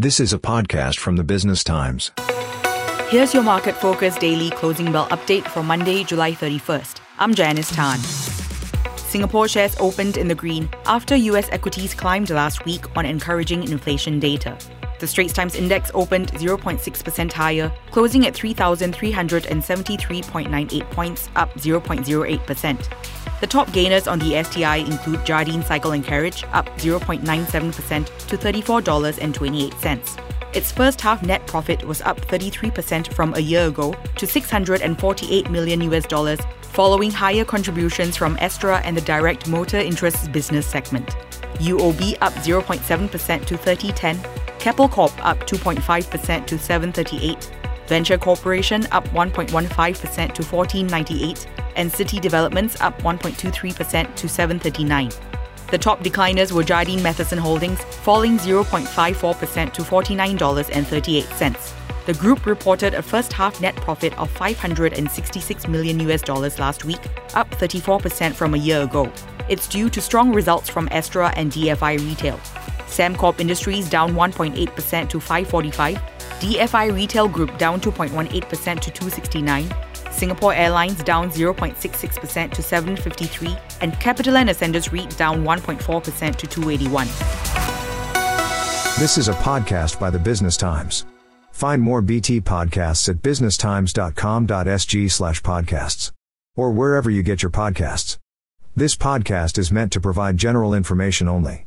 This is a podcast from the Business Times. Here's your market focus daily closing bell update for Monday, July 31st. I'm Janice Tan. Singapore shares opened in the green after US equities climbed last week on encouraging inflation data. The Straits Times Index opened 0.6% higher, closing at 3,373.98 points, up 0.08%. The top gainers on the STI include Jardine Cycle and Carriage, up 0.97% to $34.28. Its first half net profit was up 33% from a year ago to 648 million US dollars, following higher contributions from Astra and the direct motor interests business segment. UOB up 0.7% to 3010, Keppel Corp up 2.5% to 738, Venture Corporation up 1.15% to 1498, and City Developments up 1.23% to 739. The top decliners were Jardine Matheson Holdings, falling 0.54% to $49.38. The group reported a first half net profit of 566 million US dollars last week, up 34% from a year ago. It's due to strong results from Astra and DFI Retail. Sembcorp Industries down 1.8% to 545, DFI Retail Group down 2.18% to 269, Singapore Airlines down 0.66% to 753, and CapitaLand Ascendas REIT down 1.4% to 281. This is a podcast by the Business Times. Find more BT podcasts at businesstimes.com.sg slash podcasts or wherever you get your podcasts. This podcast is meant to provide general information only.